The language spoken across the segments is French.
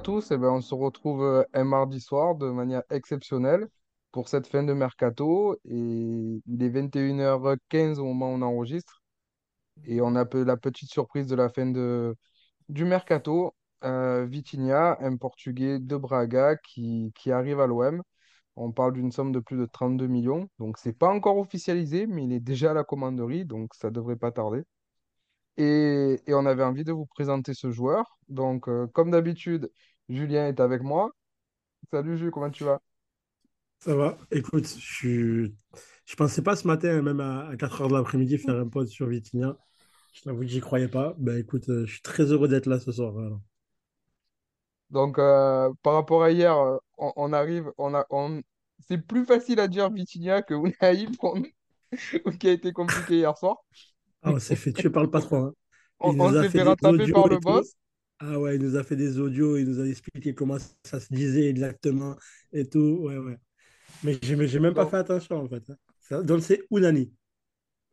tous, eh ben, on se retrouve euh, un mardi soir de manière exceptionnelle pour cette fin de mercato et il est 21h15 au moment où on enregistre et on a la petite surprise de la fin de, du mercato, euh, Vitinha, un Portugais de Braga qui, qui arrive à l'OM. On parle d'une somme de plus de 32 millions, donc c'est pas encore officialisé, mais il est déjà à la commanderie, donc ça devrait pas tarder. Et, et on avait envie de vous présenter ce joueur. Donc, euh, comme d'habitude, Julien est avec moi. Salut Jules, comment tu vas? Ça va. Écoute, je suis... je pensais pas ce matin, même à, 4 heures de l'après-midi, faire un post sur Vitinha. Je t'avoue que j'y croyais pas. Ben écoute, euh, je suis très heureux d'être là ce soir. voilà. Donc, euh, par rapport à hier, euh, on, on arrive, on a, on... c'est plus facile à dire Vitinha que Unai qui a été compliqué hier soir. Ah, on s'est fait tuer par le patron. hein. On, Il on nous a s'est fait fait des rattraper par le tout. boss. Ah ouais, il nous a fait des audios, il nous a expliqué comment ça se disait exactement et tout. Ouais, ouais. Mais j'ai même pas fait attention en fait. hein. Ça- Donc c'est Unani.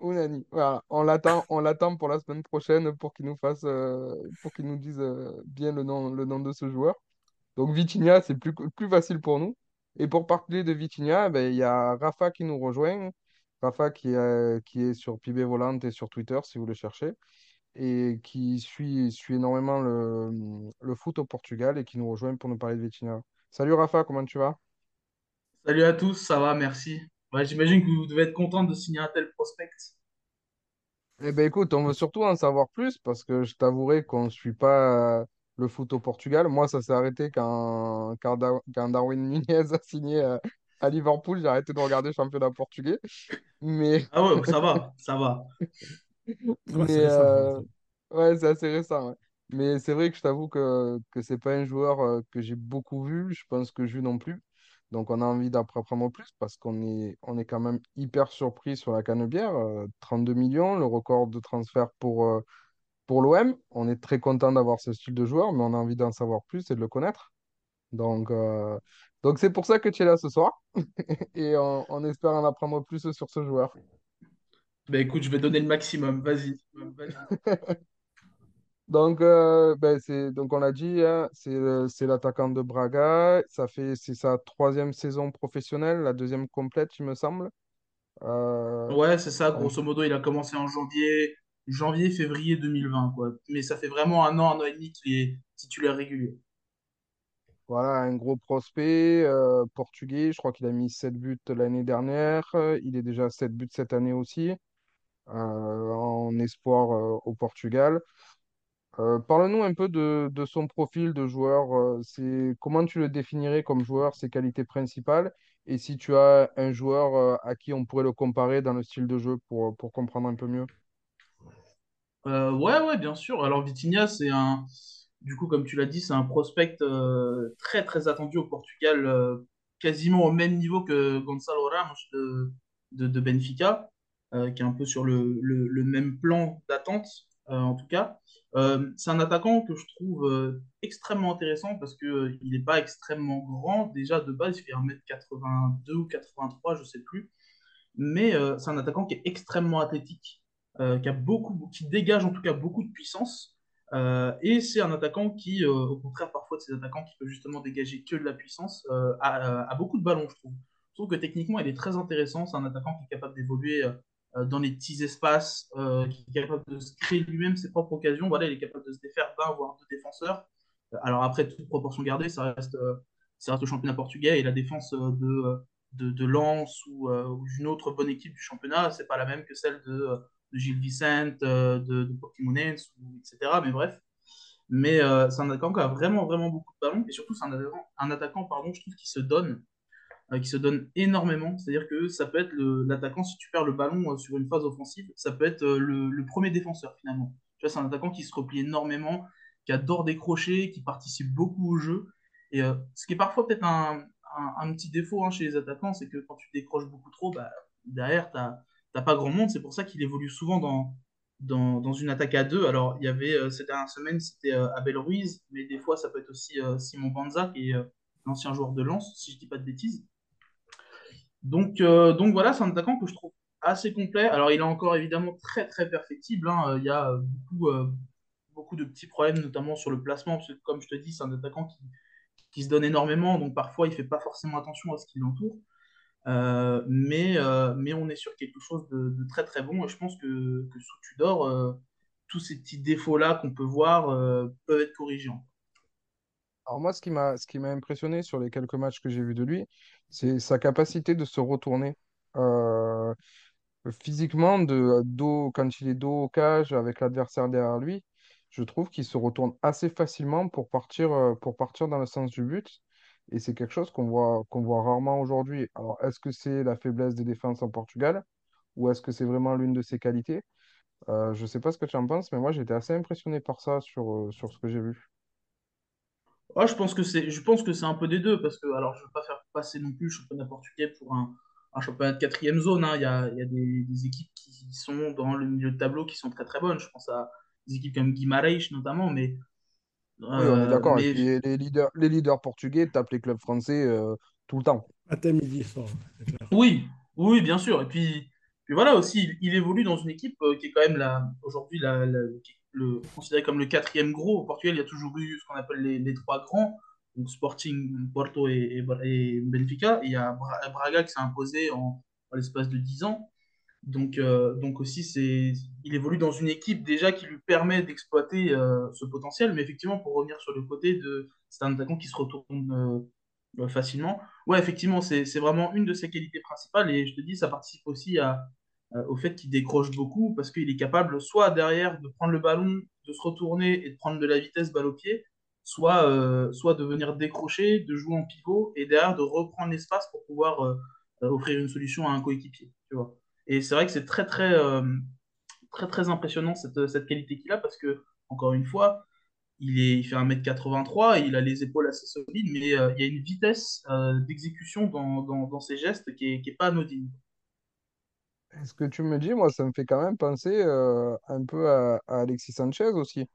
Unani, voilà, on l'attend, on l'attend pour la semaine prochaine pour qu'il nous fasse, euh, pour qu'il nous dise euh, bien le nom, le nom de ce joueur. Donc Vitinha, c'est plus, plus facile pour nous. Et pour parler de Vitinha, ben, il y a Rafa qui nous rejoint. Rafa qui est, qui est sur Pibé Volante et sur Twitter si vous le cherchez. Et qui suit, suit énormément le, le foot au Portugal et qui nous rejoint pour nous parler de Vitinha. Salut Rafa, comment tu vas? Salut à tous, ça va, merci. J'imagine que vous devez être content de signer un tel prospect. Eh ben écoute, on veut surtout en savoir plus parce que je t'avouerai qu'on ne suit pas le foot au Portugal. Moi, ça s'est arrêté quand, quand Darwin Nunez a signé euh, à Liverpool. J'ai arrêté de regarder le championnat portugais. Mais, Ah ouais, ça va, ça va. C'est mais récent. euh, ouais, c'est assez récent. ouais. Mais c'est vrai que je t'avoue que, que c'est pas un joueur euh, que j'ai beaucoup vu. Je pense que Jules non plus. Donc on a envie d'en apprendre plus parce qu'on est, on est quand même hyper surpris sur la Canebière. euh, 32 millions, le record de transfert pour, euh, pour l'OM. On est très content d'avoir ce style de joueur, mais on a envie d'en savoir plus et de le connaître. Donc euh, donc c'est pour ça que tu es là ce soir et on, on espère en apprendre plus sur ce joueur. Ben écoute, je vais donner le maximum, vas-y. Vas-y. Donc, euh, ben, c'est, donc on l'a dit, hein, c'est le- c'est l'attaquant de Braga. Ça fait, c'est sa troisième saison professionnelle, la deuxième complète, il me semble. Euh, Ouais, c'est ça, grosso modo, il a commencé en janvier, janvier, février 2020, quoi. Mais ça fait vraiment un an, un an et demi qu'il est titulaire régulier. voilà, un gros prospect euh, portugais. Je crois qu'il a mis 7 buts l'année dernière. Euh, Il est déjà à 7 buts cette année aussi, euh, en espoir euh, au Portugal. Euh, parle-nous un peu de, son profil de joueur. euh, c'est, comment tu le définirais comme joueur, ses qualités principales, et si tu as un joueur à qui on pourrait le comparer dans le style de jeu pour, pour comprendre un peu mieux? Euh, ouais, ouais, bien sûr. Alors Vitinha, c'est un, du coup, comme tu l'as dit, c'est un prospect très, très attendu au Portugal, quasiment au même niveau que Gonçalo Ramos de, de, Benfica, qui est un peu sur le, même plan d'attente, euh, en tout cas. Euh, c'est un attaquant que je trouve euh, extrêmement intéressant parce euh, il n'est pas extrêmement grand. Déjà, de base, il fait 1m82 ou 83, je sais plus mais euh, c'est un attaquant qui est extrêmement athlétique, euh, qui a beaucoup, qui dégage en tout cas beaucoup de puissance. Euh, et c'est un attaquant qui, euh, au contraire parfois de ces attaquants qui peuvent justement dégager que de la puissance, euh, a, a beaucoup de ballons, je trouve. Je trouve que techniquement, il est très intéressant. C'est un attaquant qui est capable d'évoluer euh, dans les petits espaces, euh, qui est capable de se créer lui-même ses propres occasions. Voilà, il est capable de se défaire d'un voire deux défenseurs. Alors après, toute proportion gardée, ça reste, euh, ça reste le championnat portugais et la défense euh, de, de, de Lens ou, euh, d'une autre bonne équipe du championnat, c'est pas la même que celle de, Gilles Vicente, de, de Portimonense, etc. Mais bref. Mais c'est un attaquant qui a vraiment, vraiment beaucoup de ballons. Et surtout, c'est un un attaquant pardon, je trouve, qui se donne euh, qui se donne énormément. C'est-à-dire que ça peut être l'attaquant, si tu perds le ballon euh, sur une phase offensive, ça peut être euh, le, premier défenseur finalement. Tu vois, c'est un attaquant qui se replie énormément, qui adore décrocher, qui participe beaucoup au jeu. Et ce qui est parfois peut-être un, petit défaut hein, chez les attaquants, c'est que quand tu décroches beaucoup trop, bah, derrière, tu n'as pas grand monde. C'est pour ça qu'il évolue souvent dans, dans, une attaque à deux. Alors, il y avait ces dernières semaines, c'était Abel Ruiz, mais des fois, ça peut être aussi Simon Banza, qui est l'ancien joueur de Lens, si je ne dis pas de bêtises. Donc, euh, donc voilà, c'est un attaquant que je trouve assez complet. Alors, il est encore évidemment très très perfectible. Hein. Il y a beaucoup, euh, beaucoup de petits problèmes, notamment sur le placement, parce que comme je te dis, c'est un attaquant qui, qui, se donne énormément, donc parfois il ne fait pas forcément attention à ce qui l'entoure. Euh, mais, mais on est sur quelque chose de, très très bon et je pense que, que sous Tudor, tous ces petits défauts-là qu'on peut voir peuvent être corrigés. Alors moi, ce qui m'a ce qui m'a impressionné sur les quelques matchs que j'ai vus de lui, c'est sa capacité de se retourner euh, physiquement de dos quand il est dos au cage avec l'adversaire derrière lui. Je trouve qu'il se retourne assez facilement pour partir euh, pour partir dans le sens du but. Et c'est quelque chose qu'on voit qu'on voit rarement aujourd'hui. Alors, est-ce que c'est la faiblesse des défenses en Portugal ou est-ce que c'est vraiment l'une de ses qualités? Euh, je ne sais pas ce que tu en penses, mais moi j'étais assez impressionné par ça sur, sur ce que j'ai vu. Je pense que c'est, je pense que c'est un peu des deux, parce que, alors, je ne veux pas faire passer non plus le championnat portugais pour un, un championnat de quatrième zone. Hein. Il y a, il y a des, des, équipes qui sont dans le milieu de tableau qui sont très très bonnes. Je pense à des équipes comme Guimarães notamment, mais. Oui, on est d'accord. mais... les, leaders, les leaders portugais tapent les clubs français euh, tout le temps. À midi. Oui, oui, bien sûr. Et puis, puis voilà aussi, il, évolue dans une équipe euh, qui est quand même la, aujourd'hui la, le, considéré comme le quatrième gros. Au Portugal, il y a toujours eu ce qu'on appelle les, les, trois grands, donc Sporting, Porto et, et, Benfica. Et il y a Braga qui s'est imposé en, l'espace de 10 ans. Donc, euh, donc aussi, il évolue dans une équipe déjà qui lui permet d'exploiter euh, ce potentiel. Mais effectivement, pour revenir sur le côté de, c'est un attaquant qui se retourne euh, facilement. Ouais, effectivement, c'est, vraiment une de ses qualités principales. Et je te dis, ça participe aussi à, au fait qu'il décroche beaucoup parce qu'il est capable soit derrière de prendre le ballon, de se retourner et de prendre de la vitesse balle au pied, soit, euh, soit de venir décrocher, de jouer en pivot et derrière de reprendre l'espace pour pouvoir euh, offrir une solution à un coéquipier. Tu vois. Et c'est vrai que c'est très très, très très impressionnant cette, cette qualité qu'il a parce que, encore une fois, il, est, il fait 1m83, il a les épaules assez solides, mais il y a une vitesse d'exécution dans, dans, ses gestes qui n'est est pas anodine. Ce que tu me dis, moi, ça me fait quand même penser euh, un peu à, Alexis Sanchez aussi,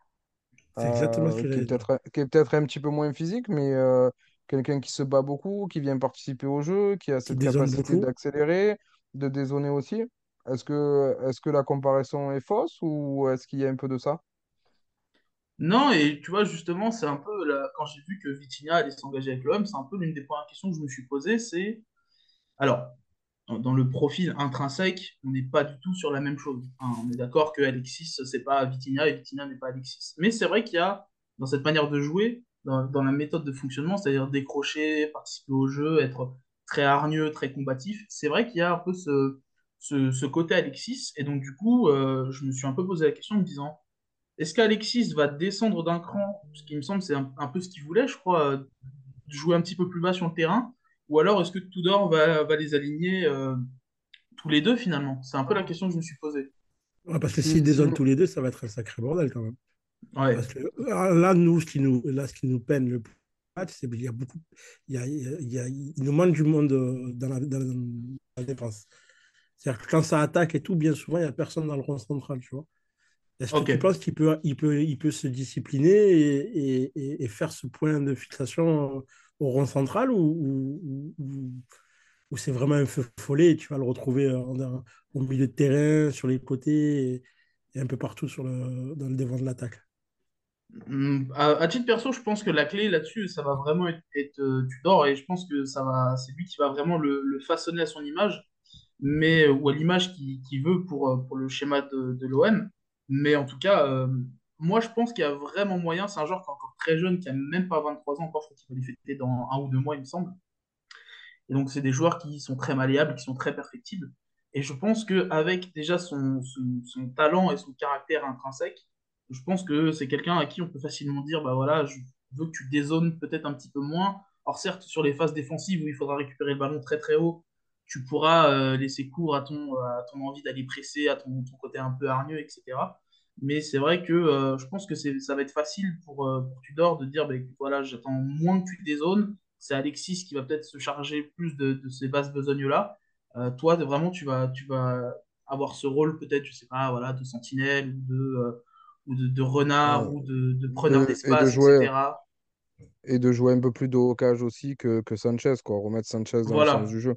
C'est exactement ce euh, que qui est j'allais dire. peut-être qui est peut-être un petit peu moins physique, mais euh, quelqu'un qui se bat beaucoup, qui vient participer au jeu, qui a Qui cette dézone capacité beaucoup. d'accélérer, de dézonner aussi. Est-ce que, est-ce que la comparaison est fausse ou est-ce qu'il y a un peu de ça? Non, et tu vois, justement, c'est un peu, là, quand j'ai vu que Vitinha allait s'engager avec l'OM, c'est un peu l'une des premières questions que je me suis posée, c'est, alors, dans le profil intrinsèque, on n'est pas du tout sur la même chose. On est d'accord que Alexis, c'est pas Vitinha et Vitinha n'est pas Alexis. Mais c'est vrai qu'il y a, dans cette manière de jouer, dans, la méthode de fonctionnement, c'est-à-dire décrocher, participer au jeu, être très hargneux, très combatif, c'est vrai qu'il y a un peu ce, côté Alexis. Et donc, du coup, euh, je me suis un peu posé la question en me disant, est-ce qu'Alexis va descendre d'un cran? Ce qui me semble, c'est un, un, peu ce qu'il voulait, je crois, euh, jouer un petit peu plus bas sur le terrain ou alors, est-ce que Tudor va, va les aligner euh, tous les deux finalement? C'est un peu la question que je me suis posée. Ouais, parce que s'ils Si, si dézonnent vous- tous les deux, ça va être un sacré bordel quand même. Ouais. Parce que euh, là, nous, ce qui nous, là, ce qui nous peine le plus, c'est qu'il y a beaucoup, il y a, il y a- il y a- il nous manque du monde euh, dans la, dans défense. C'est-à-dire que quand ça attaque et tout, bien souvent, il n'y a personne dans le rond central, tu vois. Est-ce que Ok. tu penses qu'il peut, il peut, il peut se discipliner et, et- et- et faire ce point de fixation au rond central ou, c'est vraiment un feu follet et tu vas le retrouver en- au milieu de terrain, sur les côtés et, un peu partout dans le devant de l'attaque? Hum, À, titre perso, je pense que la clé là-dessus, ça va vraiment être, être, euh, Tudor et je pense que ça va, c'est lui qui va vraiment le, façonner à son image, mais ou à l'image qu'il veut pour, euh, pour le schéma de, de l'OM. Mais en tout cas, euh, moi je pense qu'il y a vraiment moyen. C'est un joueur qui est encore très jeune, qui a même pas 23 ans encore, je crois qu'il va les fêter dans un ou deux mois, il me semble. Et donc c'est des joueurs qui sont très malléables, qui sont très perfectibles. Et je pense qu'avec déjà son talent et son caractère intrinsèque, je pense que c'est quelqu'un à qui on peut facilement dire, bah voilà, je veux que tu dézones peut-être un petit peu moins. Alors certes, sur les phases défensives où il faudra récupérer le ballon très très haut, tu pourras euh, laisser cours à ton, à ton envie d'aller presser, à ton, ton, côté un peu hargneux, etc. Mais c'est vrai que euh, je pense que ça va être facile pour, euh, pour Tudor de dire, bah, voilà, j'attends moins que tu dézones. C'est Alexis qui va peut-être se charger plus de, de ces basses besognes-là. Euh, toi, vraiment, tu vas, tu vas avoir ce rôle peut-être, je sais pas, voilà, de sentinelle ou de, ou de, de renard Ouais. ou de, de preneur De- et de d'espace, jouer, etc. et de jouer un peu plus de cage aussi que, que Sanchez, quoi. Remettre Sanchez dans le sens Voilà. du jeu.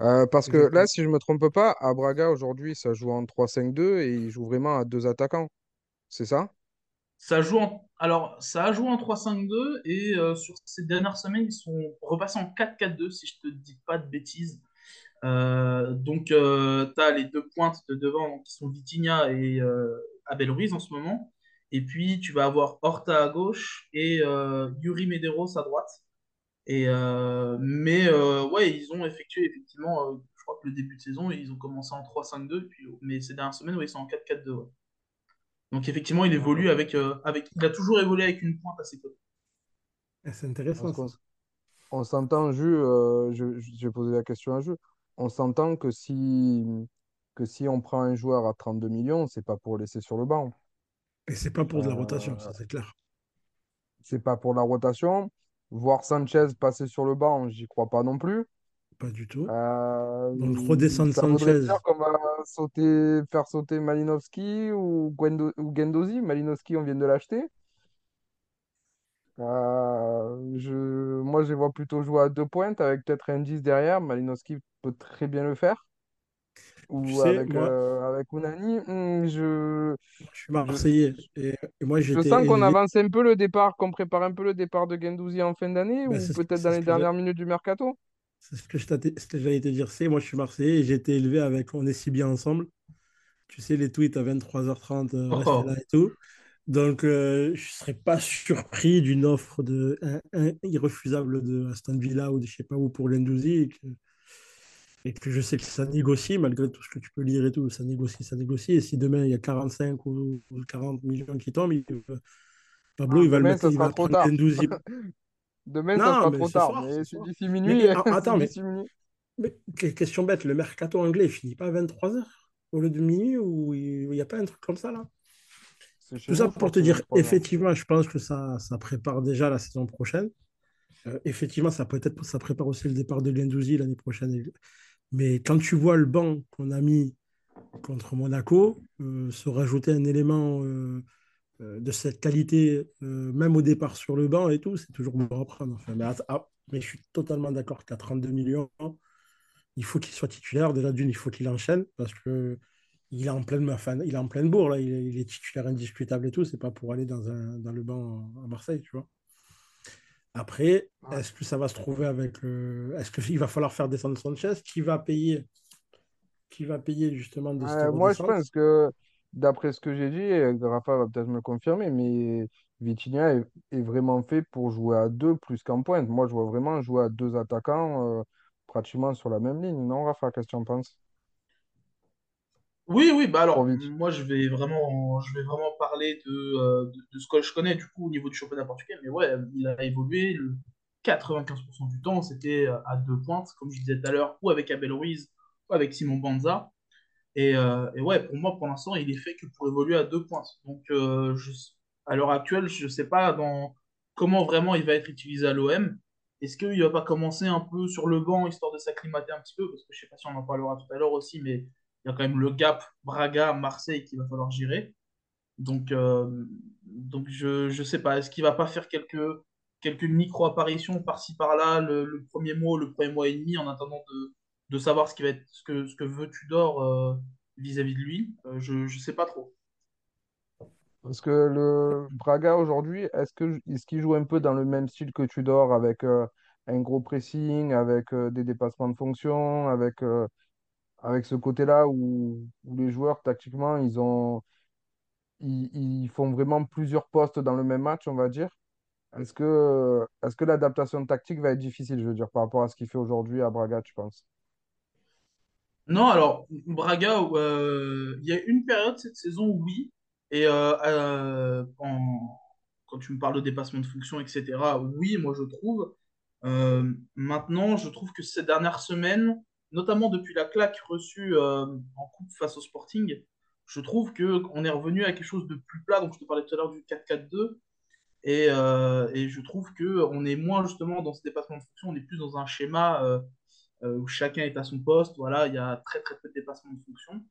Euh, parce que là, si je me trompe pas, à Braga, aujourd'hui, ça joue en 3-5-2 et il joue vraiment à deux attaquants. C'est ça? Ça joue en... Alors, ça a joué en 3-5-2 et euh, sur ces dernières semaines, ils sont repassés en 4-4-2, si je te dis pas de bêtises. Euh, donc, tu as les deux pointes de devant qui sont Vitinha et euh, Abel Ruiz en ce moment. Et puis, tu vas avoir Horta à gauche et euh, Yuri Medeiros à droite. Et, euh, mais euh, ouais, ils ont effectué effectivement, euh, je crois que le début de saison, ils ont commencé en 3-5-2, puis, mais ces dernières semaines, ouais, ils sont en 4-4-2. ouais. Donc effectivement, il évolue avec, euh, avec, il a toujours évolué avec une pointe à ses côtés. Eh, C'est intéressant s- on s'entend, Jus, euh, je, je- j'ai posé la question à Jus, on s'entend que si, que si on prend un joueur à 32 millions, c'est pas pour laisser sur le banc. Et c'est pas pour de la rotation, Euh, ça c'est clair. c'est pas pour la rotation. Voir Sanchez passer sur le banc, j'y crois pas non plus. Pas du tout. Euh, Donc redescendre Sanchez, dire qu'on va sauter, faire sauter Malinowski ou, Guendo, ou Guendouzi. Malinowski, on vient de l'acheter. Euh, je, moi, je les vois plutôt jouer à deux pointes avec peut-être un 10 derrière. Malinowski peut très bien le faire. Tu Ou sais, avec, moi, euh, avec Unani. Hmm, je, je suis Marseillais et, et moi je sens qu'on avance un peu le départ, qu'on prépare un peu le départ de Guendouzi en fin d'année Ben, ou peut-être dans les dernières minutes du mercato? c'est ce que j'allais te dire. C'est moi je suis Marseillais et j'ai été élevé avec On est si bien ensemble. Tu sais, les tweets à 23h30, euh, là et tout. Donc, euh, je ne serais pas surpris d'une offre de, un- un- irrefusable de Aston Villa ou de je sais pas où pour et que, et que je sais que ça négocie, malgré tout ce que tu peux lire et tout, ça négocie, ça négocie. Et si demain il y a 45 ou, ou 40 millions qui tombent, il- Pablo, Ah, il va le mettre, ça il sera va prendre. Lendouzi. Demain, ça Non, sera mais trop tard. soir, Mais soir. d'ici minuit. mais, ah, attends, mais, minuit. mais que- question bête, le mercato anglais, il finit pas à 23h au lieu de minuit ou il n'y a pas un truc comme ça là? Tout ça pour te dire, 23 heures. effectivement, je pense que ça, ça prépare déjà la saison prochaine. Euh, effectivement, ça peut-être ça prépare aussi le départ de Guendouzi l'année prochaine. Mais quand tu vois le banc qu'on a mis contre Monaco, euh, se rajouter un élément euh, euh, de cette qualité, même au départ sur le banc et tout, c'est toujours bon à prendre. Enfin, mais, att- ah, mais je suis totalement d'accord qu'à 32 millions, il faut qu'il soit titulaire. Déjà, d'une, il faut qu'il enchaîne parce que il est en pleine, il bourre. Il, est, titulaire indiscutable et tout. C'est pas pour aller dans, dans le banc à Marseille, tu vois. Après, Ouais. est-ce que ça va se trouver avec le. Est-ce qu'il va falloir faire descendre Sanchez? Qui va payer Qui va payer justement de Euh, moi, je pense que, d'après ce que j'ai dit, Rafa va peut-être me le confirmer, mais Vitinha est, est vraiment fait pour jouer à deux plus qu'en pointe. Moi, je vois vraiment jouer à deux attaquants euh, pratiquement sur la même ligne. Non, Rafa, qu'est-ce que tu en penses? Oui, oui, bah alors, moi je vais vraiment, je vais vraiment parler de, euh, de, de ce que je connais du coup au niveau du championnat portugais, mais ouais, il a évolué, le 95% du temps c'était euh, à deux pointes, comme je disais tout à l'heure, ou avec Abel Ruiz, ou avec Simon Banza, et, euh, et ouais, pour moi pour l'instant il est fait que pour évoluer à deux pointes, donc euh, je, à l'heure actuelle je sais pas dans comment vraiment il va être utilisé à l'OM, est-ce qu'il va pas commencer un peu sur le banc histoire de s'acclimater un petit peu, parce que je sais pas si on en parlera tout à l'heure aussi, mais il y a quand même le gap Braga-Marseille qu'il va falloir gérer. Donc, euh, je ne sais pas. Est-ce qu'il va pas faire quelques, micro-apparitions par-ci par-là le, premier mois, le premier mois et demi en attendant de, savoir ce, qui va être, ce, que, ce que veut Tudor vis-à-vis de lui? je ne sais pas trop. Parce que le Braga aujourd'hui, est-ce que est-ce qu'il joue un peu dans le même style que Tudor avec un gros pressing, avec des dépassements de fonction, avec, avec ce côté-là où, où les joueurs tactiquement ils ont ils, ils font vraiment plusieurs postes dans le même match, on va dire. Est-ce que, est-ce que l'adaptation tactique va être difficile, je veux dire, par rapport à ce qu'il fait aujourd'hui à Braga, tu penses? Non, alors, Braga, euh, il y a une période cette saison, oui. Et euh, euh, en- quand tu me parles de dépassement de fonction, etc., oui, moi je trouve. Maintenant, je trouve que ces dernières semaines, notamment depuis la claque reçue euh, en coupe face au Sporting, je trouve que on est revenu à quelque chose de plus plat. Donc, je te parlais tout à l'heure du 4-4-2. Et, euh, et je trouve que on est moins justement dans ce dépassement de fonction, on est plus dans un schéma euh, où chacun est à son poste. Voilà, il y a très très peu de dépassement de fonction.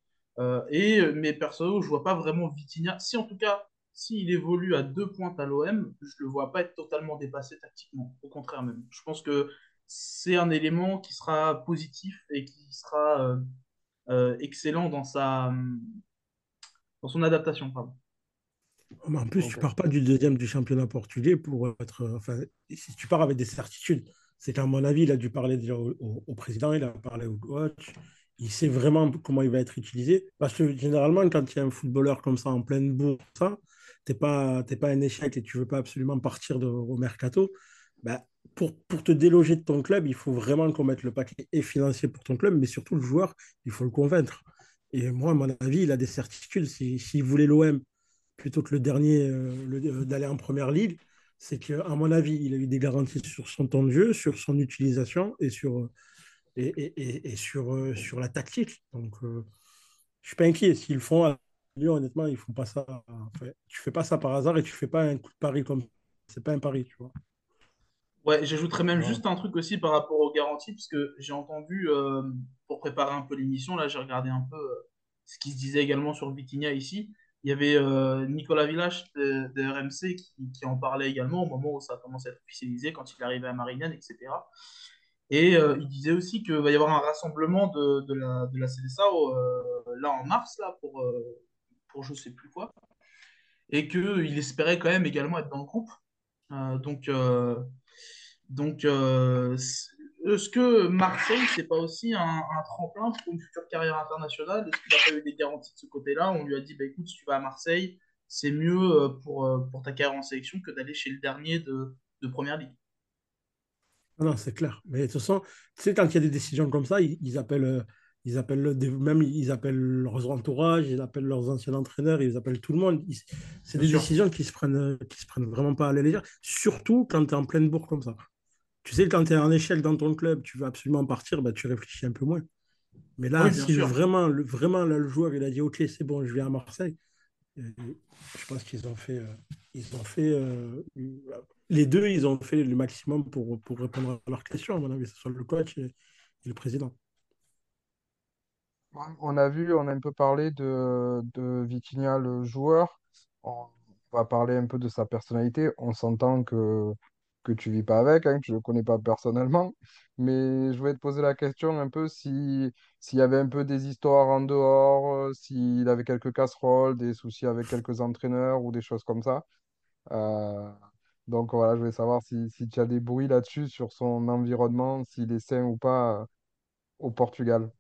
Et mais perso, je vois pas vraiment Vitinha. Si en tout cas, s'il évolue à deux pointes à l'OM, je le vois pas être totalement dépassé tactiquement. Au contraire même. Je pense que c'est un élément qui sera positif et qui sera euh, euh, excellent dans sa dans son adaptation. Pardon. Mais En plus, tu pars pas du deuxième du championnat portugais pour être. euh, Enfin, si tu pars avec des certitudes, c'est qu'à mon avis, il a dû parler déjà au, au- au président, il a parlé au coach, il sait vraiment comment il va être utilisé. Parce que généralement, quand il y a un footballeur comme ça en pleine bourse, ça, t'es pas, t'es pas un échec et tu veux pas absolument partir de- au mercato. Bah, pour, pour te déloger de ton club, il faut vraiment qu'on mette le paquet et financier pour ton club, mais surtout le joueur, il faut le convaincre. Et moi, à mon avis, il a des certitudes. Si- S'il voulait l'OM plutôt que le dernier euh, euh, d'aller en première ligue, c'est qu'à mon avis, il a eu des garanties sur son temps de jeu, sur son utilisation et sur, euh, et, et- et- sur, euh, sur la tactique. Donc, je suis pas inquiet. S'ils font à honnêtement, ils font pas ça. enfin, tu fais pas ça par hasard et tu fais pas un coup de pari comme ça. C'est pas un pari, tu vois. Ouais, j'ajouterais même Ouais. juste un truc aussi par rapport aux garanties, parce que j'ai entendu, euh, pour préparer un peu l'émission, là j'ai regardé un peu euh, ce qui se disait également sur Vitinha ici. Il y avait euh, Nicolas Villach de, de RMC qui, qui en parlait également au moment où ça a commencé à être officialisé, quand il arrivait à Marignane, etc. Et il disait aussi qu'il va y avoir un rassemblement de, de la, de la CDSAO euh, là en mars, là, pour, pour je sais plus quoi, et qu'il espérait quand même également être dans le groupe. Donc, donc, euh, est-ce que Marseille, c'est pas aussi un, un tremplin pour une future carrière internationale? Est-ce qu'il n'a pas eu des garanties de ce côté-là? On lui a dit, bah, écoute, si tu vas à Marseille, c'est mieux euh, pour, euh, pour ta carrière en sélection que d'aller chez le dernier de, de Première Ligue. Ah Non, c'est clair. Mais de toute façon, tu sais, quand il y a des décisions comme ça, ils, ils appellent, ils appellent même ils appellent leurs entourages, ils appellent leurs anciens entraîneurs, ils appellent tout le monde. C'est des sûr. décisions qui se prennent, qui se prennent vraiment pas à la légère, surtout quand tu es en pleine bourre comme ça. Tu sais, quand tu es en échec dans ton club, tu veux absolument partir, bah, tu réfléchis un peu moins. Mais là, Oui, si sûr. vraiment, le, vraiment là, le joueur il a dit OK, c'est bon, je vais à Marseille, euh, je pense qu'ils ont fait, euh, ils ont fait euh, les deux, ils ont fait le maximum pour, pour répondre à leurs questions, à mon avis, que ce soit le coach et, et le président. On a vu, on a un peu parlé de, de Vitinha, le joueur. On va parler un peu de sa personnalité. On s'entend que, que tu vis pas avec, hein, que je ne connais pas personnellement. Mais je voulais te poser la question un peu si, s'il y avait un peu des histoires en dehors, euh, s'il avait quelques casseroles, des soucis avec quelques entraîneurs ou des choses comme ça. Euh, donc voilà, je voulais savoir si, si tu as des bruits là-dessus, sur son environnement, s'il est sain ou pas, euh, au Portugal.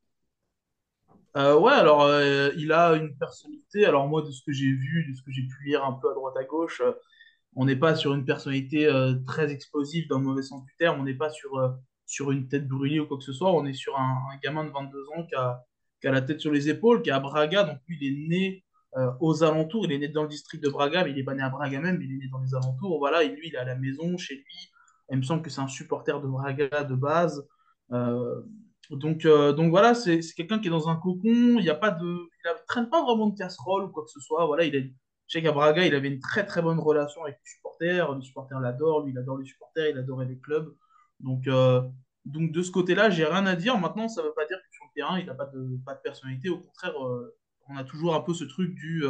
Euh, ouais, alors il a une personnalité. Alors moi, de ce que j'ai vu, de ce que j'ai pu lire un peu à droite à gauche, on n'est pas sur une personnalité euh, très explosive dans le mauvais sens du terme. On n'est pas sur, euh, sur une tête brûlée ou quoi que ce soit. On est sur un, gamin de 22 ans qui a, qui a la tête sur les épaules, qui est à Braga. Donc lui, il est né euh, aux alentours. Il est né dans le district de Braga, mais il n'est pas né à Braga même. Il est né dans les alentours. Voilà, et lui, il est à la maison, chez lui. Il me semble que c'est un supporter de Braga de base. Donc, donc voilà, c'est quelqu'un qui est dans un cocon. Il y a pas de, il ne traîne pas vraiment de casserole ou quoi que ce soit. Voilà, il est, je sais qu'à Braga, il avait une très très bonne relation avec les supporters. Les supporters l'adorent, lui, il adore les supporters, il adorait les clubs. Donc, euh, donc de ce côté-là, j'ai rien à dire. Maintenant, ça ne veut pas dire que sur le terrain, il n'a pas de, pas de personnalité. Au contraire, euh, on a toujours un peu ce truc du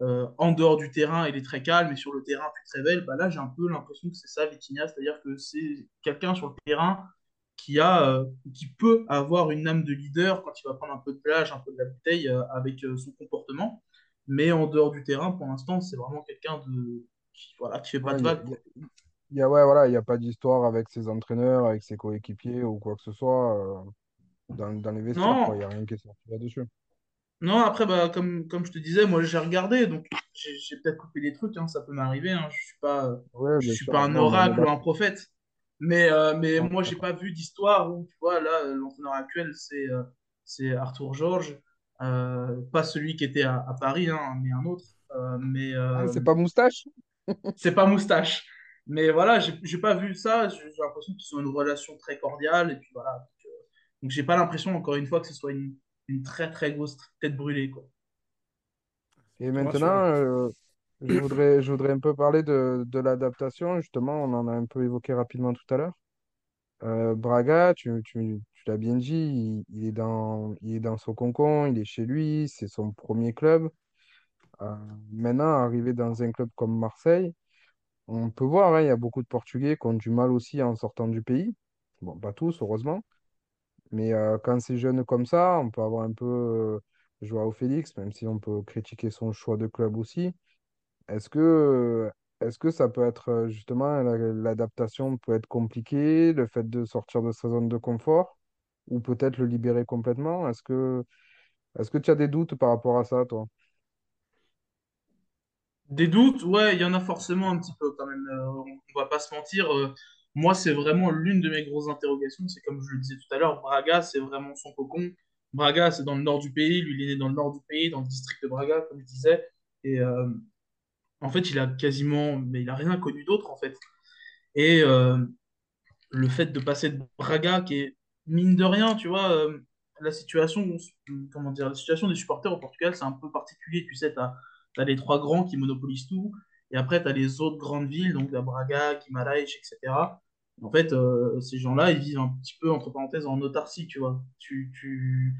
euh, en dehors du terrain, il est très calme, et sur le terrain, tu te révèles. Bah là, j'ai un peu l'impression que c'est ça, Vitinha, c'est-à-dire que c'est quelqu'un sur le terrain qui a, qui peut avoir une âme de leader quand il va prendre un peu de plage, un peu de la bouteille avec son comportement. Mais en dehors du terrain, pour l'instant, c'est vraiment quelqu'un de qui, voilà, qui fait pas Ouais, de vagues. il y a- ouais, voilà, il n'y a pas d'histoire avec ses entraîneurs, avec ses coéquipiers ou quoi que ce soit euh, dans, dans les vestiaires. Il n'y a rien qui est sorti là-dessus. non, après, bah, comme, comme je te disais, moi j'ai regardé, donc j'ai peut-être coupé des trucs, hein, ça peut m'arriver, hein, je suis pas, je suis sûr. pas un oracle ou un prophète. Mais, euh, mais moi, j'ai pas vu d'histoire où, tu vois, là, l'entraîneur actuel, c'est euh, Arthur Georges, pas celui qui était à, à Paris, hein, mais un autre. Euh, mais Ah, euh, c'est pas moustache? c'est pas Moustache. Mais voilà, j'ai pas vu ça, j'ai l'impression qu'ils ont une relation très cordiale, et puis voilà. Donc, euh, donc j'ai pas l'impression, encore une fois, que ce soit une, une très très grosse tête brûlée, quoi. Et maintenant, euh, je voudrais, je voudrais un peu parler de, de l'adaptation. Justement, on en a un peu évoqué rapidement tout à l'heure. Euh, Braga, tu, tu, tu l'as bien dit, il, est dans, il est dans son cocon, il est chez lui, c'est son premier club. Euh, maintenant, arrivé dans un club comme Marseille, on peut voir, hein, il y a beaucoup de Portugais qui ont du mal aussi en sortant du pays. Bon, pas tous, heureusement. Mais euh, quand c'est jeune comme ça, on peut avoir un peu euh, Joao Félix, même si on peut critiquer son choix de club aussi. Est-ce que, est-ce que ça peut être euh, justement la- l'adaptation peut être compliquée, le fait de sortir de sa zone de confort, ou peut-être le libérer complètement? Est-ce que, est-ce que tu as des doutes par rapport à ça, toi? Des doutes, ouais, il y en a forcément un petit peu quand même. euh, on, on va pas se mentir. euh, moi, c'est vraiment l'une de mes grosses interrogations. C'est comme je le disais tout à l'heure, Braga, c'est vraiment son cocon. Braga, c'est dans le nord du pays. Lui, il est né dans le nord du pays, dans le district de Braga, comme je disais. Et euh, en fait, il a quasiment, mais il a rien connu d'autre en fait. Et euh, le fait de passer de Braga, qui est mine de rien, tu vois, euh, la situation, comment dire, la situation des supporters au Portugal, c'est un peu particulier. Tu sais, tu as, les trois grands qui monopolisent tout, et après, tu as les autres grandes villes, donc la Braga, Guimarães, etc. En fait, euh, ces gens-là, ils vivent un petit peu, entre parenthèses, en autarcie, tu vois. Tu, tu...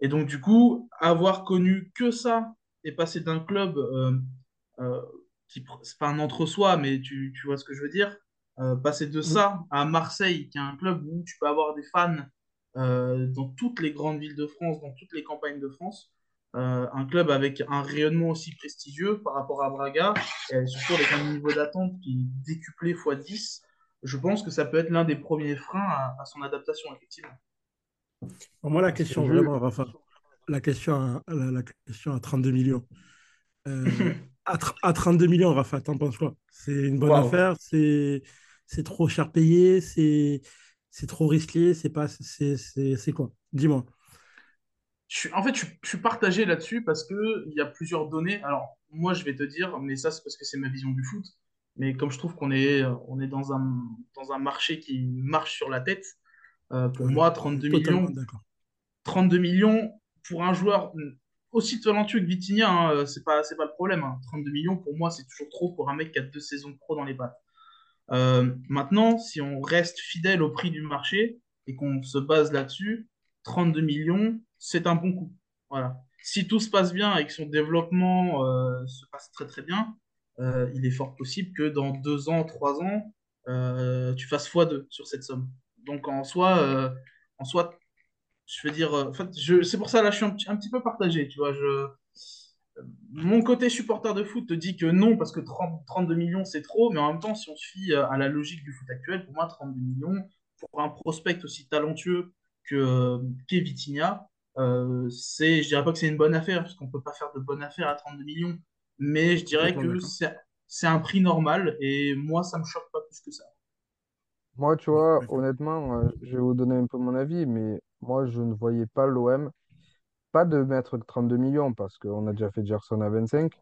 Et donc, du coup, avoir connu que ça et passer d'un club euh, qui, c'est pas un entre-soi, mais tu, tu vois ce que je veux dire euh, passer de ça à Marseille, qui est un club où tu peux avoir des fans euh, dans toutes les grandes villes de France, dans toutes les campagnes de France, euh, un club avec un rayonnement aussi prestigieux par rapport à Braga, et surtout avec un niveau d'attente qui est décuplé x 10, je pense que ça peut être l'un des premiers freins à, à son adaptation, effectivement. Pour moi, la question vu, vraiment, Rafa, la question à, la, la question à 32 millions. Euh, à, tr- à 32 millions, Rafa, t'en penses quoi? C'est une bonne affaire? C'est c'est trop cher payé? C'est c'est trop risqué? C'est pas c'est quoi? Dis-moi. Je suis, en fait, je, suis je suis partagé là-dessus parce que il y a plusieurs données. Alors, moi, je vais te dire, mais ça, c'est parce que c'est ma vision du foot. Mais comme je trouve qu'on est, on est dans un, dans un marché qui marche sur la tête, euh, pour moi, je suis 32 totalement millions, d'accord. 32 millions pour un joueur aussi talentueux que Vitinha, hein, c'est pas, pas le problème. hein. 32 millions, pour moi, c'est toujours trop pour un mec qui a deux saisons pro dans les pattes. Euh, maintenant, si on reste fidèle au prix du marché et qu'on se base là-dessus, 32 millions, c'est un bon coup. Voilà. Si tout se passe bien et que son développement euh, se passe très très bien, euh, il est fort possible que dans deux ans, trois ans, tu fasses x2 sur cette somme. Donc en soi, en soi, je veux dire, en fait, c'est pour ça là, je suis un, petit peu partagé. Tu vois, mon côté supporter de foot te dit que non, parce que 30 32 millions, c'est trop, mais en même temps, si on se fie euh, à la logique du foot actuel, pour moi, 32 millions, pour un prospect aussi talentueux que euh, qu'est Vitinha, euh, c'est, je dirais pas que c'est une bonne affaire, parce qu'on peut pas faire de bonne affaire à 32 millions, mais je dirais que c'est, un prix normal, et moi, ça me choque pas plus que ça. moi, tu vois, honnêtement, euh, je vais vous donner un peu mon avis, mais moi, je ne voyais pas l'OM, de mettre 32 millions, parce qu'on a déjà fait Gerson à 25,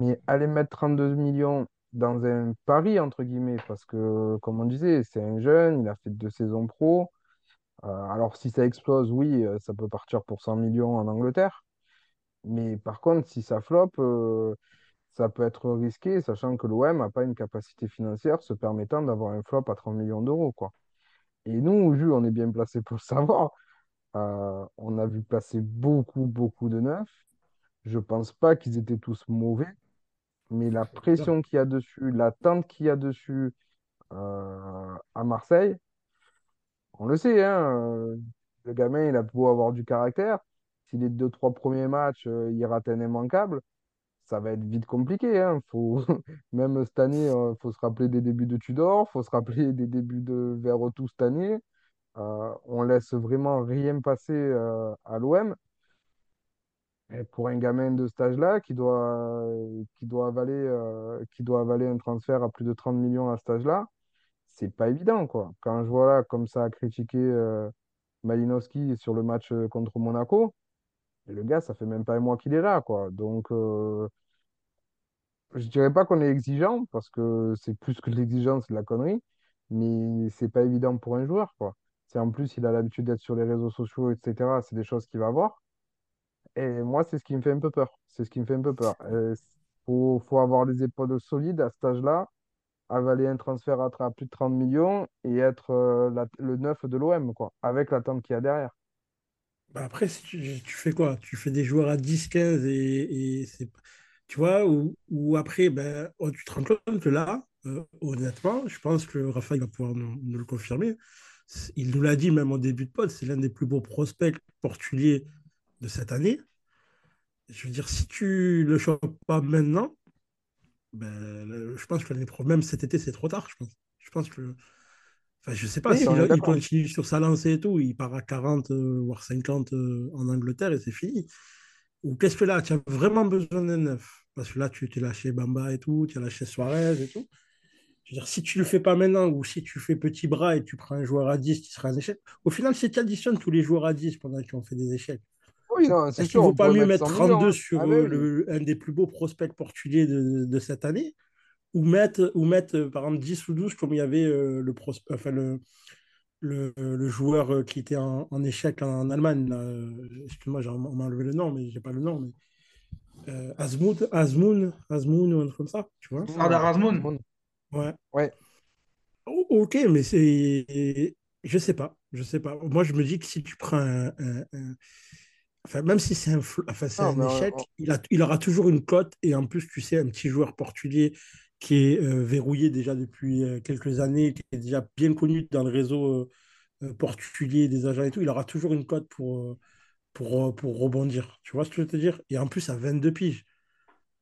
mais aller mettre 32 millions dans un pari, entre guillemets, parce que, comme on disait, c'est un jeune, il a fait deux saisons pro. Euh, alors, si ça explose, oui, euh, ça peut partir pour 100 millions en Angleterre. Mais par contre, si ça floppe, euh, ça peut être risqué, sachant que l'OM n'a pas une capacité financière se permettant d'avoir un flop à 30 millions d'euros, quoi. Et nous, Jules, on est bien placé pour le savoir. Euh, on a vu passer beaucoup, beaucoup de neufs. Je pense pas qu'ils étaient tous mauvais, mais la pression qu'il y a dessus, l'attente qu'il y a dessus euh, à Marseille, On le sait, hein, euh, le gamin, il a beau avoir du caractère. Si les deux, trois premiers matchs, euh, il rate un immanquable, ça va être vite compliqué. Hein. Faut... Même cette année, il faut se rappeler des débuts de Tudor, faut se rappeler des débuts de Verretou cette année. Euh, on laisse vraiment rien passer euh, à l'OM. Et pour un gamin de cet âge-là qui doit, qui doit avaler, euh, qui doit avaler un transfert à plus de 30 millions à cet âge-là, c'est pas évident, quoi. Quand je vois là, comme ça a critiqué Malinowski sur le match contre Monaco, le gars, ça fait même pas un mois qu'il est là, quoi. Donc, je dirais pas qu'on est exigeant, parce que c'est plus que l'exigence, de la connerie, mais c'est pas évident pour un joueur, quoi. En plus il a l'habitude d'être sur les réseaux sociaux, etc., c'est des choses qu'il va voir. Et moi, c'est ce qui me fait un peu peur. C'est ce qui me fait un peu peur. Il faut, faut avoir les épaules solides à cet âge-là, avaler un transfert à plus de 30 millions et être euh, le neuf de l'OM, quoi, avec l'attente qu'il y a derrière. Bah après, tu, tu fais quoi? Tu fais des joueurs à 10 15 et, tu vois, ou, après, ben, oh, tu te rends compte que là, euh, honnêtement, je pense que Raphaël va pouvoir nous le confirmer. Il nous l'a dit même au début de pod, c'est l'un des plus beaux prospects portugais de cette année. Je veux dire, si tu le chopes pas maintenant, ben, je pense que l'année pro, même cet été, c'est trop tard, je pense. Je pense que, enfin, je sais pas s'il continue sur sa lancée et tout, il part à 40, euh, voire 50 euh, en Angleterre et c'est fini. Ou qu'est-ce que là, tu as vraiment besoin d'un neuf? Parce que là, tu t'es lâché Bamba et tout, tu as lâché Suarez et tout. Je veux dire, si tu le fais pas maintenant ou si tu fais petit bras et tu prends un joueur à 10 qui sera un échec, au final, si tu additionnes tous les joueurs à 10 pendant qu'ils ont fait des échecs, Oui, non, c'est est-ce qu'il sûr, ne on vaut pas mieux mettre mettre 100 millions. 32 hein. sur Ah euh, oui. le, un des plus beaux prospects portugais de, de cette année ou mettre, ou mettre euh, par exemple 10 ou 12 comme il y avait euh, le, prospe- enfin, le, le, le joueur qui était en, en échec en, Allemagne. euh, Excuse-moi, j'ai- on m'a enlevé le nom, mais j'ai pas le nom. Mais, euh, Azmoun, Azmoun, Azmoun ou un truc comme ça, tu vois? Sardar Azmoun. Ouais. Ouais. O- Ok, mais c'est. Je sais pas. Je sais pas. Moi, je me dis que si tu prends un. un- un- Enfin, même si c'est un, fl- enfin, c'est Non, un mais on- échec, on- il, a, il aura toujours une cote. Et en plus, tu sais, un petit joueur portugais qui est euh, verrouillé déjà depuis euh, quelques années, qui est déjà bien connu dans le réseau euh, euh, portugais des agents et tout, il aura toujours une cote pour, euh, pour, euh, pour rebondir. Tu vois ce que je veux te dire? Et en plus, à 22 piges.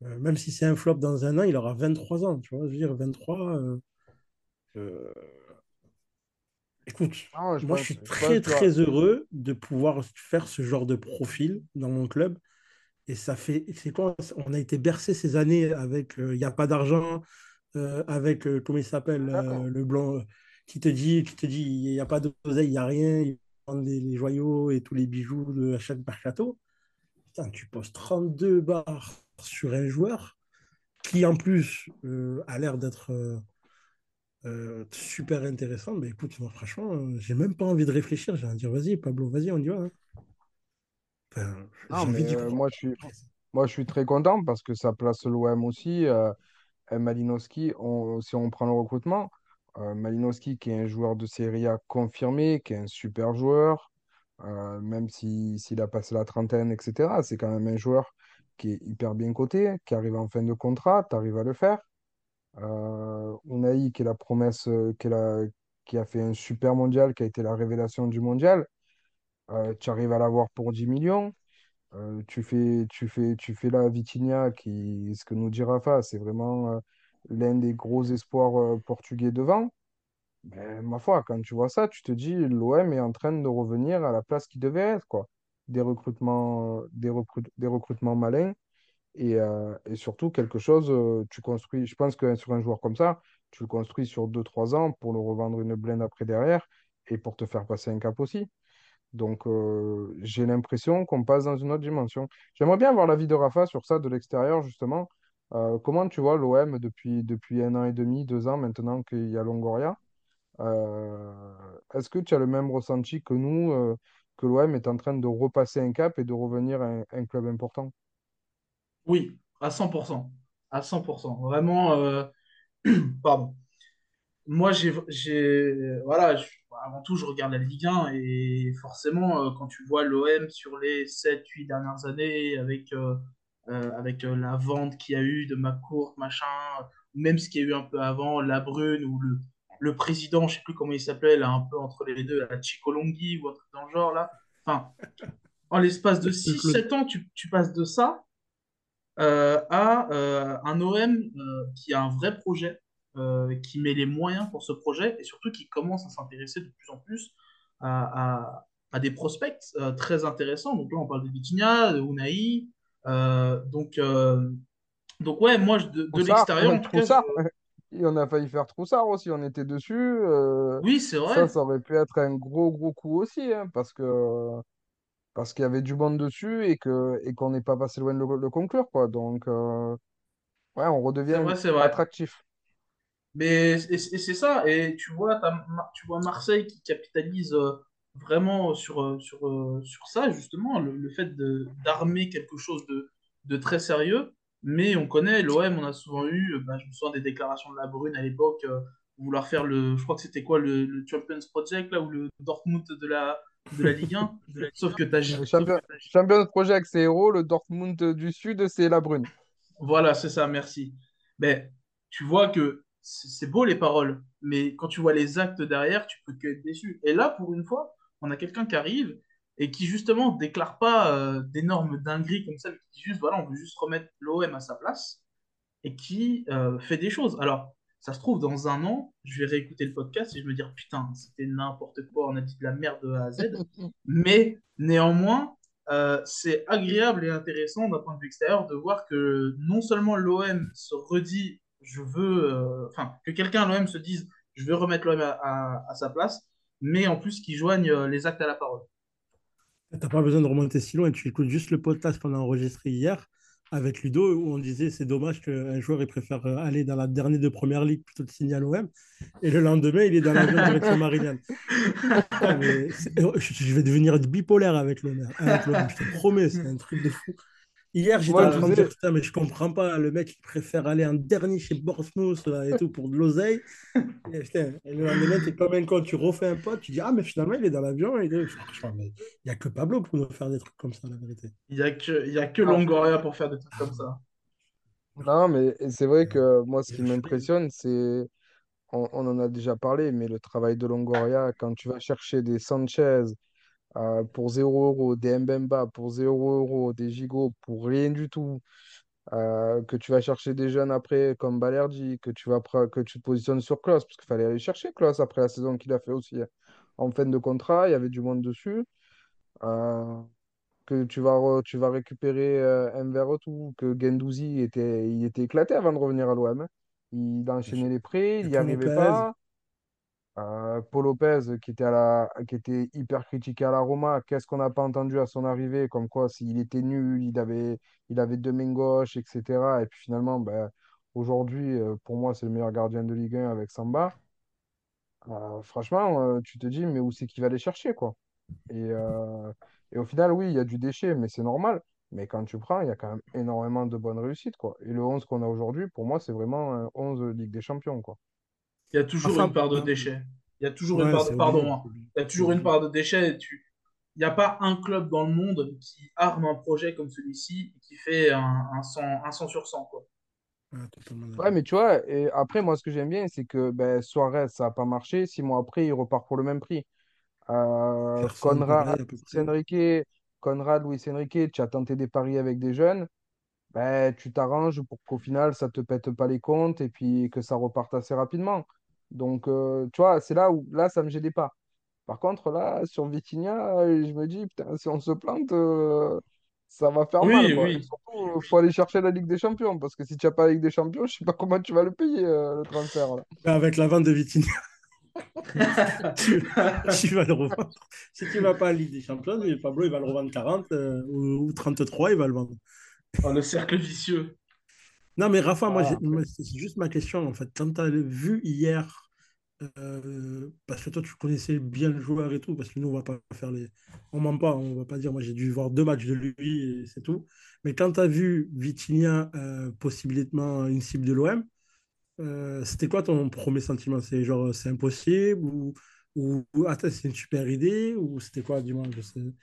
Euh, même si c'est un flop dans un an, il aura 23 ans. Tu vois, je veux dire, 23. euh, euh, Écoute, non, je moi je pense, suis je très très heureux de pouvoir faire ce genre de profil dans mon club. Et ça fait, c'est quoi? On a été bercé ces années avec euh, il n'y a pas d'argent, avec comment il s'appelle, le blanc, qui te dit, qui te dit il n'y a pas d'oseille, il n'y a rien, ils vendent les, les joyaux et tous les bijoux de à chaque mercato. Putain, tu poses 32 bars sur un joueur qui en plus euh, a l'air d'être euh, euh, super intéressant. Mais écoute, moi, franchement, j'ai même pas envie de réfléchir. J'ai envie de dire, vas-y, Pablo, vas-y, on y va. hein. Enfin, Non, mais moi, je suis, moi, je suis très content parce que ça place l'OM aussi. Malinowski, on- si on prend le recrutement, euh, Malinowski qui est un joueur de Serie A confirmé, qui est un super joueur, euh, même si, s'il a passé la trentaine, etc., c'est quand même un joueur qui est hyper bien coté, qui arrive en fin de contrat, tu arrives à le faire. Euh, Unai, qui est la promesse, euh, qui la- qui a fait un super mondial, qui a été la révélation du mondial, euh, tu arrives à l'avoir pour 10 millions. Euh, tu fais, tu fais, tu fais là Vitinha, qui, ce que nous dit Rafa, c'est vraiment l'un des gros espoirs portugais devant. Ben, ma foi, quand tu vois ça, tu te dis l'OM est en train de revenir à la place qu'il devait être, quoi. Des recrutements, euh, des recrut- des recrutements malins et, euh, et surtout quelque chose, euh, tu construis, je pense que sur un joueur comme ça, tu le construis sur deux trois ans pour le revendre une blinde après derrière et pour te faire passer un cap aussi. Donc, j'ai l'impression qu'on passe dans une autre dimension. J'aimerais bien avoir l'avis de Rafa sur ça de l'extérieur, justement. Comment tu vois l'OM depuis, depuis un an et demi, deux ans maintenant qu'il y a Longoria? Est-ce que tu as le même ressenti que nous, que l'OM est en train de repasser un cap et de revenir à un, club important? Oui, à 100%. À 100%. Vraiment, euh, pardon. Moi, j'ai, voilà, avant tout, je regarde la Ligue 1 et forcément, euh, quand tu vois l'OM sur les sept huit dernières années, avec, euh, la vente qu'il y a eu de McCourt, machin, même ce qu'il y a eu un peu avant, La Brune ou le, le président, je sais plus comment il s'appelait, là, un peu entre les deux, la Chikolongi ou un truc dans le genre, là. Enfin, en l'espace de 6-7 ans, tu, tu, passes de ça euh, à euh, un OM euh, qui a un vrai projet, qui met les moyens pour ce projet et surtout qui commence à s'intéresser de plus en plus à, à, à des prospects très intéressants. Donc là, on parle de Vitinha, de Unai. donc, donc, ouais, moi, de, de l'extérieur, en tout cas. Ça. Et on a failli faire Troussard aussi, on était dessus. oui, c'est vrai. Ça, ça aurait pu être un gros, gros coup aussi, hein, parce que parce qu'il y avait du monde dessus et que et qu'on n'est pas passé loin de le, conclure quoi. Donc euh, ouais, on redevient vrai, attractif. Mais et, c'est ça. Et tu vois, tu vois Marseille qui capitalise euh, vraiment sur, euh, sur, sur ça justement, le, fait d'armer quelque chose de, de très sérieux. Mais on connaît l'OM, on a souvent eu, bah, je me souviens des déclarations de la Brune à l'époque, vouloir faire le, je crois que c'était quoi, le, le Champions Project là ou le Dortmund de la de la Ligue 1. Sauf que tu as. Champion, champion de projet avec ses héros, le Dortmund du Sud, c'est la Brune. Voilà, c'est ça, merci. Mais tu vois que c'est beau les paroles, mais quand tu vois les actes derrière, tu peux que être déçu. Et là, pour une fois, on a quelqu'un qui arrive et qui justement déclare pas euh, d'énormes dingueries comme ça, mais qui dit juste voilà, on veut juste remettre l'OM à sa place et qui euh, fait des choses. Alors, ça se trouve, dans un an, je vais réécouter le podcast et je me dire putain, c'était n'importe quoi, on a dit de la merde de A à Z. Mais néanmoins, euh, c'est agréable et intéressant d'un point de vue extérieur de voir que non seulement l'OM se redit, je veux, enfin, que quelqu'un à l'OM se dise, je veux remettre l'OM à, sa place, mais en plus qu'il joigne euh, les actes à la parole. T'as pas besoin de remonter si loin, tu écoutes juste le podcast qu'on a enregistré hier avec Ludo où on disait c'est dommage qu'un joueur il préfère euh, aller dans la dernière de première ligue plutôt que signer à l'OM et le lendemain il est dans l'avion direction Marignane. Ah, je vais devenir bipolaire avec l'OM, je te promets, c'est un truc de fou. Hier, j'étais en train de dire, putain, mais je comprends pas. Le mec, il préfère aller en dernier chez Borsmouth et tout pour de l'oseille. Et, putain, et le lendemain, t'es comme un con, tu refais un pote, tu dis, ah, mais finalement, il est dans l'avion. Il il n'y a que Pablo pour nous faire des trucs comme ça, la vérité. Il n'y a que, il y a que Longoria pour faire des trucs comme ça. Non, mais c'est vrai que moi, ce qui m'impressionne, c'est. On, on, en a déjà parlé, mais le travail de Longoria, quand tu vas chercher des Sanchez, euh, pour 0 euros, des Mbemba pour 0 euros, des Gigot pour rien du tout, euh, que tu vas chercher des jeunes après comme Balerdi, que tu vas que tu te positionnes sur Klaus, parce qu'il fallait aller chercher Klaus après la saison qu'il a fait aussi. Hein. En fin de contrat, il y avait du monde dessus. Euh, que tu vas, tu vas récupérer un tout, que Gendouzi était, il était éclaté avant de revenir à l'OM. Hein. Il enchaînait les prêts, il n'y arrivait pas. Euh, Paul Lopez, qui était, à hyper critiqué à la Roma, qu'est-ce qu'on n'a pas entendu à son arrivée? Comme quoi, s'il était nul, il avait, il avait deux mains gauches, etc. Et puis finalement, ben, aujourd'hui, euh, pour moi, c'est le meilleur gardien de Ligue 1 avec Samba. Euh, franchement, tu te dis, mais où c'est qu'il va aller chercher, quoi? Et, au final, oui, il y a du déchet, mais c'est normal. Mais quand tu prends, il y a quand même énormément de bonnes réussites. Et le 11 qu'on a aujourd'hui, pour moi, c'est vraiment un 11 Ligue des Champions. Il y a toujours une part de déchets. Il y a toujours une part de... Pardon, Il y a toujours une part de déchets. Tu... Il n'y a pas un club dans le monde qui arme un projet comme celui-ci et qui fait un, un, 100, sur 100. Quoi. Ouais, mais tu vois, et après, moi, ce que j'aime bien, c'est que ben, Suarez, ça n'a pas marché. Six mois après, il repart pour le même prix. Euh, Conrad, Enrique, Conrad, Luis Enrique, tu as tenté des paris avec des jeunes. Ben, tu t'arranges pour qu'au final, ça ne te pète pas les comptes et puis que ça reparte assez rapidement. Donc, euh, tu vois, c'est là où là, ça ne me gênait pas. Par contre, là, sur Vitinha, je me dis, putain, si on se plante, euh, ça va faire mal. il faut aller chercher la Ligue des Champions. Parce que si tu n'as pas la Ligue des Champions, je ne sais pas comment tu vas le payer, euh, le transfert. Avec la vente de Vitinha. tu, vas le revendre. Si tu ne vas pas à la Ligue des Champions, Pablo, il va le revendre 40 ou, 33, il va le vendre. Oh, le cercle vicieux. Non, mais Rafa, moi, ah. c'est juste ma question, en fait. Quand tu as vu hier, euh, parce que toi, tu connaissais bien le joueur et tout, parce que nous, on va pas faire les... On ment pas, on va pas dire, moi, j'ai dû voir deux matchs de lui et c'est tout. Mais quand tu as vu Vitinha, euh, possiblement une cible de l'OM, euh, c'était quoi ton premier sentiment? C'est genre, c'est impossible ou, ou, c'est une super idée ou c'était quoi, du moins je sais?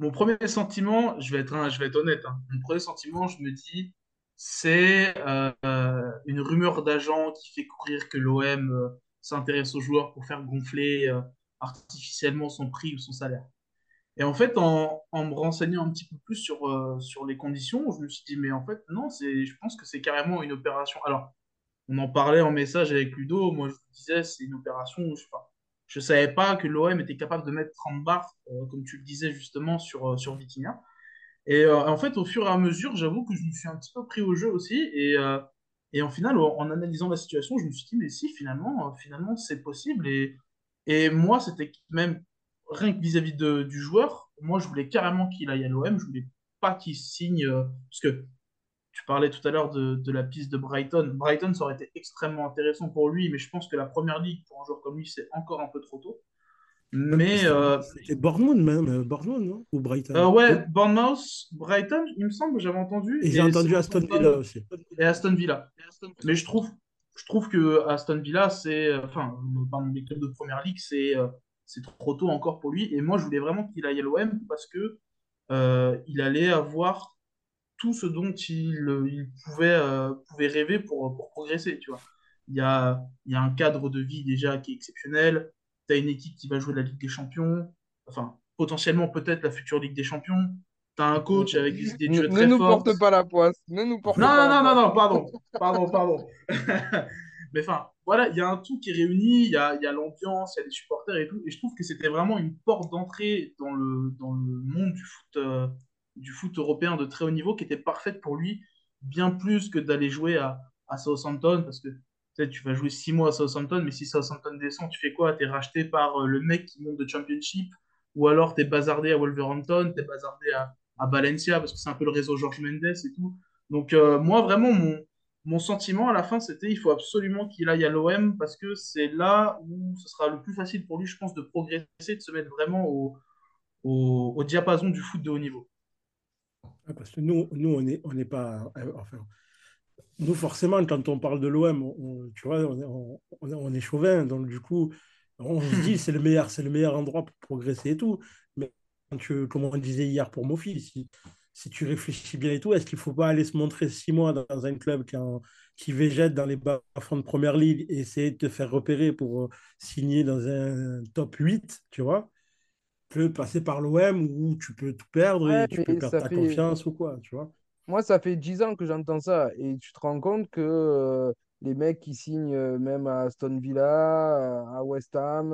Mon premier sentiment, je vais être, je vais être honnête, hein. mon premier sentiment, je me dis, c'est euh, une rumeur d'agent qui fait courir que l'OM euh, s'intéresse aux joueurs pour faire gonfler euh, artificiellement son prix ou son salaire. Et en fait, en, me renseignant un petit peu plus sur, euh, sur les conditions, je me suis dit, mais en fait, non, c'est, je pense que c'est carrément une opération. Alors, on en parlait en message avec Ludo, moi je disais, c'est une opération je ne savais pas que l'OM était capable de mettre 30 bars, euh, comme tu le disais justement, sur, euh, sur. Et en fait, au fur et à mesure, j'avoue que je me suis un petit peu pris au jeu aussi. Et, et en final, en, analysant la situation, je me suis dit, mais si, finalement, finalement c'est possible. Et, moi, c'était même rien que vis-à-vis du joueur, moi, je voulais carrément qu'il aille à l'OM. Je voulais pas qu'il signe. Euh, parce que tu parlais tout à l'heure de, la piste de Brighton. Brighton, ça aurait été extrêmement intéressant pour lui, mais je pense que la première ligue, pour un joueur comme lui, c'est encore un peu trop tôt. Mais. Euh, C'était Bournemouth, même. Euh, Bournemouth, non? Ou Brighton? Euh, Ouais, Bournemouth, Brighton, il me semble, j'avais entendu. Et, j'ai entendu Aston Villa aussi. Et Aston Villa. Mais je trouve, je trouve que Aston Villa, c'est. Enfin, parle des clubs de première ligue, c'est c'est trop tôt encore pour lui. Et moi, je voulais vraiment qu'il aille à l'OM parce que euh, il allait avoir tout ce dont il, il pouvait, euh, pouvait rêver pour, pour progresser. Tu vois. Il, y a, il y a un cadre de vie déjà qui est exceptionnel. Tu as une équipe qui va jouer la Ligue des Champions. Enfin, potentiellement peut-être la future Ligue des Champions. Tu as un coach avec des idées de jeu très Ne nous porte pas la poisse. Ne nous porte non, pas non, non, non, non, pardon. Pardon, pardon. Mais enfin, voilà, il y a un tout qui est réuni, il y a, y a l'ambiance, il y a des supporters et tout. Et je trouve que c'était vraiment une porte d'entrée dans le, dans le monde du foot, euh, du foot européen de très haut niveau qui était parfaite pour lui, bien plus que d'aller jouer à, à Southampton, parce que tu vas jouer six mois à Southampton, mais si Southampton descend, tu fais quoi? Tu es racheté par euh, le mec qui monte de Championship, ou alors tu es bazardé à Wolverhampton, tu es bazardé à, à Valencia, parce que c'est un peu le réseau George Mendes et tout. Donc euh, moi, vraiment, mon, mon sentiment à la fin, c'était il faut absolument qu'il aille à l'OM parce que c'est là où ce sera le plus facile pour lui, je pense, de progresser, de se mettre vraiment au, au, diapason du foot de haut niveau. Parce que nous, nous on n'est on est pas. Euh, enfin, nous, forcément, quand on parle de l'OM, tu vois, on, on, est chauvin. Donc, du coup, on se dit c'est le meilleur, c'est le meilleur endroit pour progresser et tout. Mais tu, comme on disait hier pour Mofi, si, si tu réfléchis bien et tout, est-ce qu'il ne faut pas aller se montrer six mois dans un club qui, qui végète dans les bas-fonds de première ligue et essayer de te faire repérer pour euh, signer dans un top 8, tu vois que passer par l'OM où tu peux tout perdre et tu peux perdre ta confiance ou quoi, tu vois? Moi, ça fait dix ans que j'entends ça et tu te rends compte que euh, les mecs qui signent euh, même à Aston Villa, à West Ham,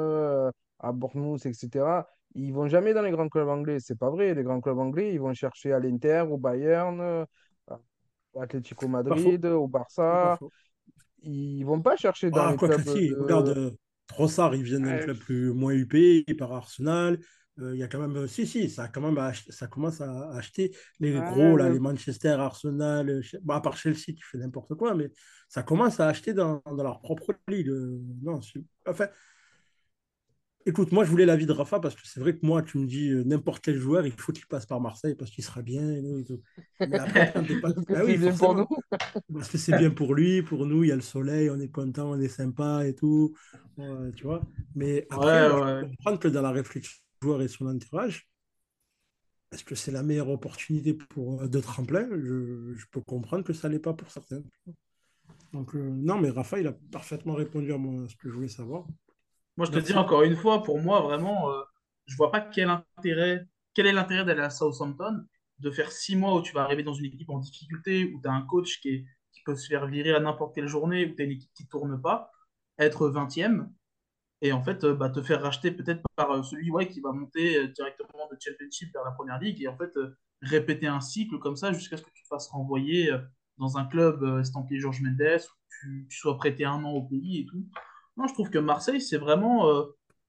à Bournemouth, etc., ils vont jamais dans les grands clubs anglais. C'est pas vrai. Les grands clubs anglais, ils vont chercher à l'Inter, au Bayern, à Atlético Madrid, au Barça. Ils vont pas chercher dans ah, les clubs. Si. Regarde, euh, Trossard, il vient d'un club plus moins UP, il part Arsenal. Euh, il y a quand même, si, si, ça, quand même ça commence à acheter les gros, là, les Manchester, Arsenal, euh, bon, à part Chelsea qui fait n'importe quoi, mais ça commence à acheter dans, dans leur propre ligue. Non, enfin, Écoute, moi, je voulais l'avis de Rafa parce que c'est vrai que moi, tu me dis euh, n'importe quel joueur, il faut qu'il passe par Marseille parce qu'il sera bien. Mais après, ah oui, pour nous. parce que c'est bien pour lui, pour nous, il y a le soleil, on est content, on est sympa et tout. tu vois. Mais après, ouais, je comprendre que dans la réflexion joueur et son entourage, est-ce que c'est la meilleure opportunité pour, euh, de tremplin? Je, je, peux comprendre que ça n'est pas pour certains. Donc, euh, non, mais Rafa, il a parfaitement répondu à, moi, à ce que je voulais savoir. Moi, je te dis encore une fois, pour moi, vraiment, euh, je vois pas quel intérêt, quel est l'intérêt d'aller à Southampton, de faire six mois où tu vas arriver dans une équipe en difficulté, où tu as un coach qui, qui peut se faire virer à n'importe quelle journée, où tu as une équipe qui tourne pas, être 20e, et en fait, euh, bah, te faire racheter peut-être par euh, celui ouais, qui va monter directement de Championship vers la Première Ligue, et en fait, répéter un cycle comme ça jusqu'à ce que tu te fasses renvoyer dans un club estampillé Georges Mendes, où tu, tu sois prêté un an au pays et tout je trouve que Marseille, c'est vraiment, euh,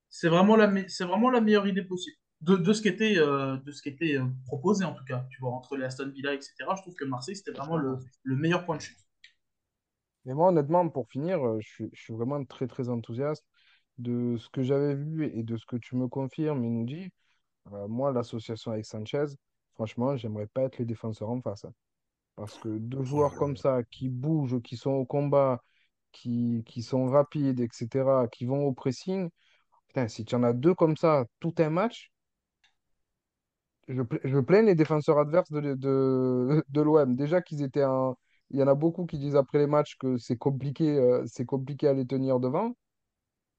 c'est vraiment, la, vraiment la meilleure idée possible. De, de ce qui était, euh, de ce qui était euh, proposé, en tout cas. Tu vois, entre les Aston Villa, etc., je trouve que Marseille, c'était vraiment le, le, meilleur point de chute. Mais moi, honnêtement, pour finir, je je suis vraiment très, très enthousiaste de ce que j'avais vu et de ce que tu me confirmes et nous dis. moi, l'association avec Sanchez, franchement, j'aimerais pas être les défenseurs en face. Hein. Parce que deux joueurs comme ça, qui bougent, qui sont au combat, qui, qui sont rapides, etc., qui vont au pressing, putain, si tu en as deux comme ça tout un match, je, je plains les défenseurs adverses de, de, de l'OM. Déjà qu'ils étaient un. Il y en a beaucoup qui disent après les matchs que c'est compliqué, euh, c'est compliqué à les tenir devant.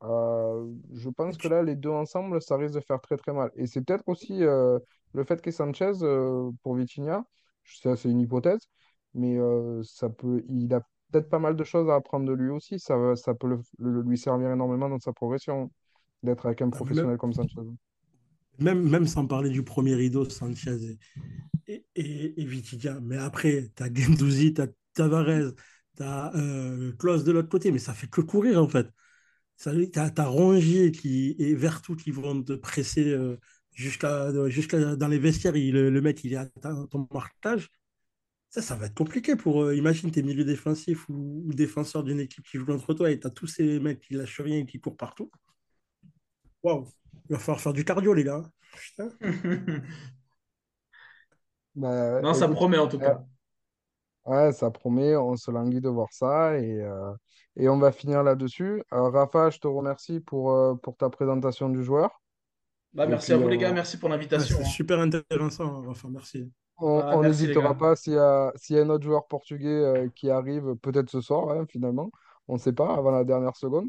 Euh, je pense que là, les deux ensemble, ça risque de faire très très mal. Et c'est peut-être aussi euh, le fait que Sanchez, euh, pour Vitinha, c'est une hypothèse, mais euh, ça peut, il a peut-être pas mal de choses à apprendre de lui aussi. Ça, ça peut le- le- lui servir énormément dans sa progression d'être avec un Même, professionnel comme Sanchez. même, même sans parler du premier rideau, Sanchez et, et, et Vitinha. Mais après, tu as Guendouzi, tu as Tavares, tu as Klose de l'autre côté, mais ça fait que courir en fait. Ça, t'as, t'as Rongier qui, et Vertou qui vont te presser euh, jusqu'à, jusqu'à dans les vestiaires. Il- le, le mec, il est à ta- ton marquage. Ça, ça va être compliqué pour. euh, imagine tes milieux défensifs ou, ou défenseurs d'une équipe qui joue contre toi et tu as tous ces mecs qui lâchent rien et qui courent partout. Waouh! Il va falloir faire du cardio, les gars. Putain. Bah, Non, ça écoute, promet en tout euh, cas. Ouais, ça promet, on se languit de voir ça et, euh, et on va finir là-dessus. Euh, Rafa, je te remercie pour, euh, pour ta présentation du joueur. Bah, Et merci à puis, vous les gars, on, merci pour l'invitation. c'était hein. super intéressant, Enfin, merci. On Ah, on merci les n'hésitera gars. pas s'il y a, s'il y a un autre joueur portugais euh, qui arrive, peut-être ce soir, hein, finalement. On ne sait pas, avant la dernière seconde.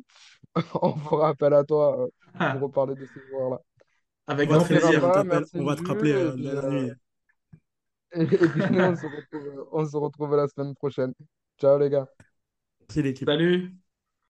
On fera appel à toi euh, pour reparler de ces joueurs-là. Avec on plaisir. Rafa, t'appelle, merci on va te Jules, rappeler et euh, puis, la euh, nuit. et, puis nous, on se retrouve, on se retrouve la semaine prochaine. Ciao les gars. Merci l'équipe. Salut.